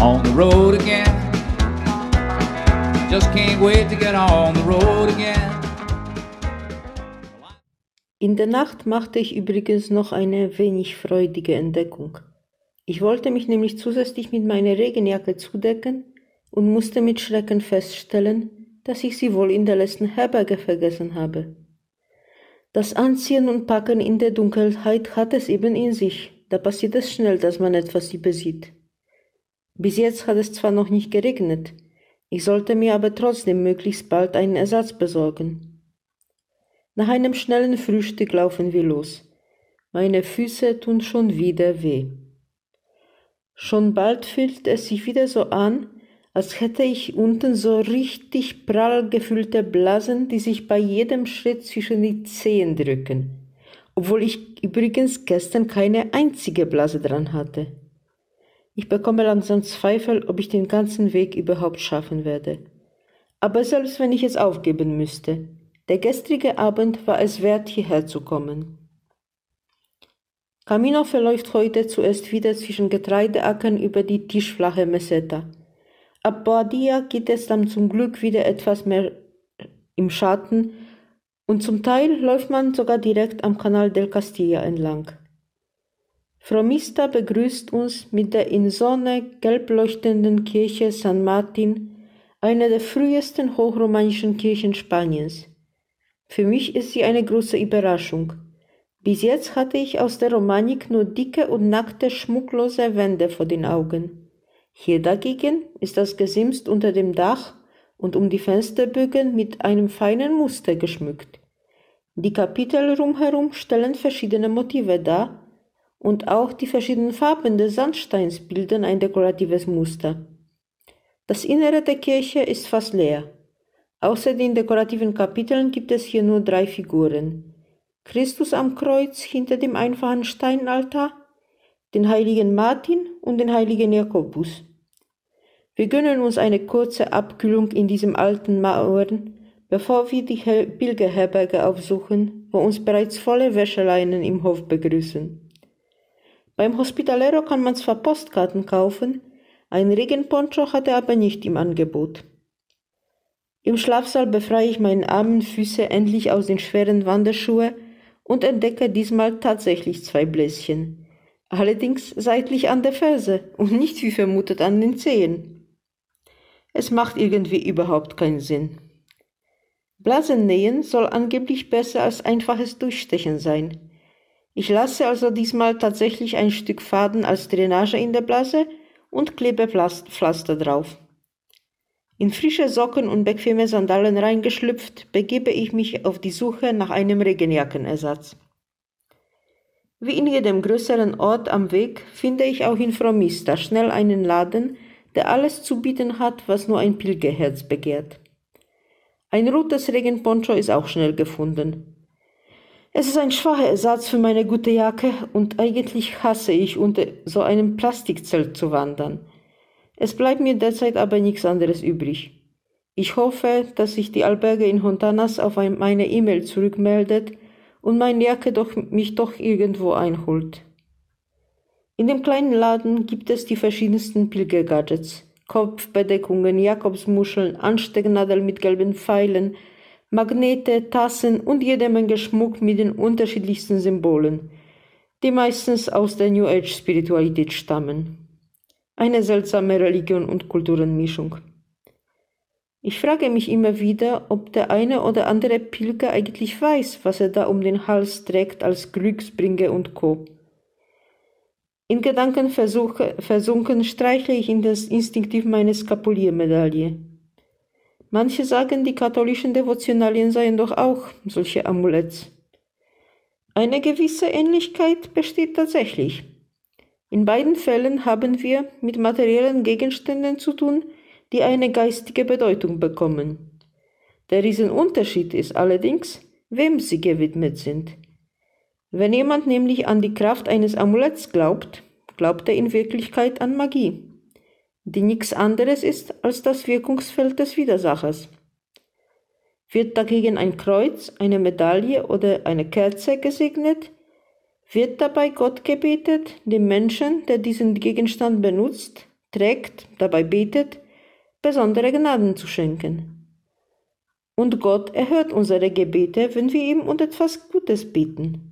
on the road again. Just can't wait to get on the road again. In der Nacht machte ich übrigens noch eine wenig freudige Entdeckung. Ich wollte mich nämlich zusätzlich mit meiner Regenjacke zudecken und musste mit Schrecken feststellen, dass ich sie wohl in der letzten Herberge vergessen habe. Das Anziehen und Packen in der Dunkelheit hat es eben in sich. Da passiert es schnell, dass man etwas übersieht. Bis jetzt hat es zwar noch nicht geregnet, ich sollte mir aber trotzdem möglichst bald einen Ersatz besorgen. Nach einem schnellen Frühstück laufen wir los. Meine Füße tun schon wieder weh. Schon bald fühlt es sich wieder so an, als hätte ich unten so richtig prall gefüllte Blasen, die sich bei jedem Schritt zwischen die Zehen drücken, obwohl ich übrigens gestern keine einzige Blase dran hatte. Ich bekomme langsam Zweifel, ob ich den ganzen Weg überhaupt schaffen werde. Aber selbst wenn ich es aufgeben müsste, der gestrige Abend war es wert, hierher zu kommen. Camino verläuft heute zuerst wieder zwischen Getreideackern über die tischflache Meseta. Ab Boadia geht es dann zum Glück wieder etwas mehr im Schatten und zum Teil läuft man sogar direkt am Canal del Castilla entlang. Frau Mista begrüßt uns mit der in Sonne gelb leuchtenden Kirche San Martin, einer der frühesten hochromanischen Kirchen Spaniens. Für mich ist sie eine große Überraschung. Bis jetzt hatte ich aus der Romanik nur dicke und nackte, schmucklose Wände vor den Augen. Hier dagegen ist das Gesims unter dem Dach und um die Fensterbögen mit einem feinen Muster geschmückt. Die Kapitel rumherum stellen verschiedene Motive dar und auch die verschiedenen Farben des Sandsteins bilden ein dekoratives Muster. Das Innere der Kirche ist fast leer. Außer den dekorativen Kapiteln gibt es hier nur drei Figuren. Christus am Kreuz hinter dem einfachen Steinaltar, den heiligen Martin und den heiligen Jakobus. Wir gönnen uns eine kurze Abkühlung in diesem alten Mauern, bevor wir die Pilgerherberge aufsuchen, wo uns bereits volle Wäscheleinen im Hof begrüßen. Beim Hospitalero kann man zwar Postkarten kaufen, ein Regenponcho hat er aber nicht im Angebot. Im Schlafsaal befreie ich meine armen Füße endlich aus den schweren Wanderschuhe und entdecke diesmal tatsächlich zwei Bläschen allerdings seitlich an der Ferse und nicht wie vermutet an den Zehen. Es macht irgendwie überhaupt keinen Sinn. Blasennähen soll angeblich besser als einfaches Durchstechen sein. Ich lasse also diesmal tatsächlich ein Stück Faden als Drainage in der Blase und klebe Pflaster drauf. In frische Socken und bequeme Sandalen reingeschlüpft, begebe ich mich auf die Suche nach einem Regenjackenersatz. Wie in jedem größeren Ort am Weg finde ich auch in Fromista schnell einen Laden, der alles zu bieten hat, was nur ein Pilgerherz begehrt. Ein rotes Regenponcho ist auch schnell gefunden. Es ist ein schwacher Ersatz für meine gute Jacke und eigentlich hasse ich unter so einem Plastikzelt zu wandern. Es bleibt mir derzeit aber nichts anderes übrig. Ich hoffe, dass sich die Alberge in Hontanas auf meine E-Mail zurückmeldet und meine Jacke doch, mich doch irgendwo einholt. In dem kleinen Laden gibt es die verschiedensten Pilgergadgets. Kopfbedeckungen, Jakobsmuscheln, Anstecknadeln mit gelben Pfeilen, Magnete, Tassen und jede Menge Schmuck mit den unterschiedlichsten Symbolen, die meistens aus der New Age Spiritualität stammen. Eine seltsame Religion und Kulturenmischung. Ich frage mich immer wieder, ob der eine oder andere Pilger eigentlich weiß, was er da um den Hals trägt als Glücksbringer und Co. In Gedanken versunken streichle ich in das instinktiv meine Skapuliermedaille. Manche sagen, die katholischen Devotionalien seien doch auch solche Amuletts. Eine gewisse Ähnlichkeit besteht tatsächlich. In beiden Fällen haben wir mit materiellen Gegenständen zu tun, die eine geistige Bedeutung bekommen. Der Riesenunterschied ist allerdings, wem sie gewidmet sind. Wenn jemand nämlich an die Kraft eines Amuletts glaubt, glaubt er in Wirklichkeit an Magie, die nichts anderes ist als das Wirkungsfeld des Widersachers. Wird dagegen ein Kreuz, eine Medaille oder eine Kerze gesegnet, wird dabei Gott gebetet, dem Menschen, der diesen Gegenstand benutzt, trägt, dabei betet, besondere Gnaden zu schenken. Und Gott erhört unsere Gebete, wenn wir ihm um etwas Gutes beten.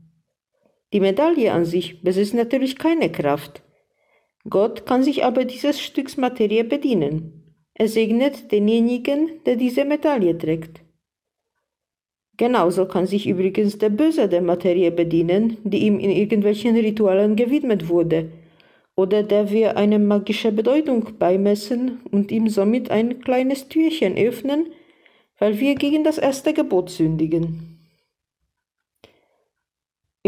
Die Medaille an sich besitzt natürlich keine Kraft. Gott kann sich aber dieses Stücks Materie bedienen. Er segnet denjenigen, der diese Medaille trägt. Genauso kann sich übrigens der Böse der Materie bedienen, die ihm in irgendwelchen Ritualen gewidmet wurde, oder der wir eine magische Bedeutung beimessen und ihm somit ein kleines Türchen öffnen, weil wir gegen das erste Gebot sündigen.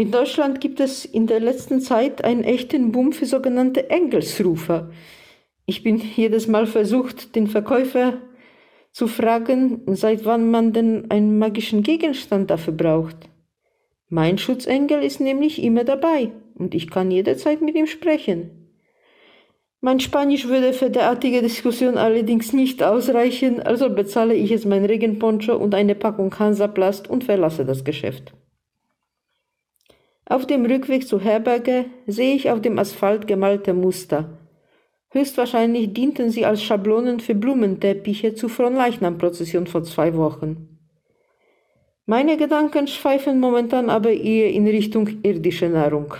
In Deutschland gibt es in der letzten Zeit einen echten Boom für sogenannte Engelsrufer. Ich bin jedes Mal versucht, den Verkäufer zu fragen, seit wann man denn einen magischen Gegenstand dafür braucht. Mein Schutzengel ist nämlich immer dabei und ich kann jederzeit mit ihm sprechen. Mein Spanisch würde für derartige Diskussion allerdings nicht ausreichen, also bezahle ich es mein Regenponcho und eine Packung Hansaplast und verlasse das Geschäft. Auf dem Rückweg zur Herberge sehe ich auf dem Asphalt gemalte Muster. Höchstwahrscheinlich dienten sie als Schablonen für Blumenteppiche zur Fronleichnam-Prozession vor zwei Wochen. Meine Gedanken schweifen momentan aber eher in Richtung irdische Nahrung.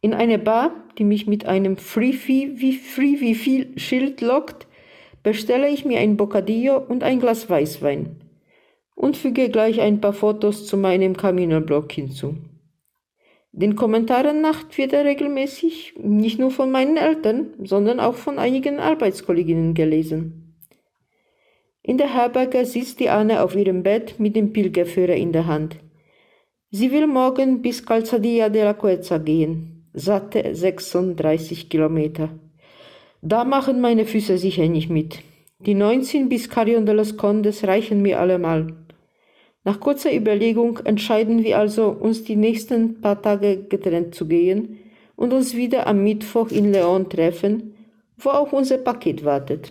In eine Bar, die mich mit einem Free wie Free wie viel Schild lockt, bestelle ich mir ein Bocadillo und ein Glas Weißwein und füge gleich ein paar Fotos zu meinem Camino-Blog hinzu. Den Kommentaren nach wird er regelmäßig nicht nur von meinen Eltern, sondern auch von einigen Arbeitskolleginnen gelesen. In der Herberge sitzt die Anne auf ihrem Bett mit dem Pilgerführer in der Hand. Sie will morgen bis Calzadilla de la Cueza gehen, satte 36 Kilometer. Da machen meine Füße sicher nicht mit. Die 19 bis Carrion de los Condes reichen mir allemal. Nach kurzer Überlegung entscheiden wir also, uns die nächsten paar Tage getrennt zu gehen und uns wieder am Mittwoch in Leon treffen, wo auch unser Paket wartet.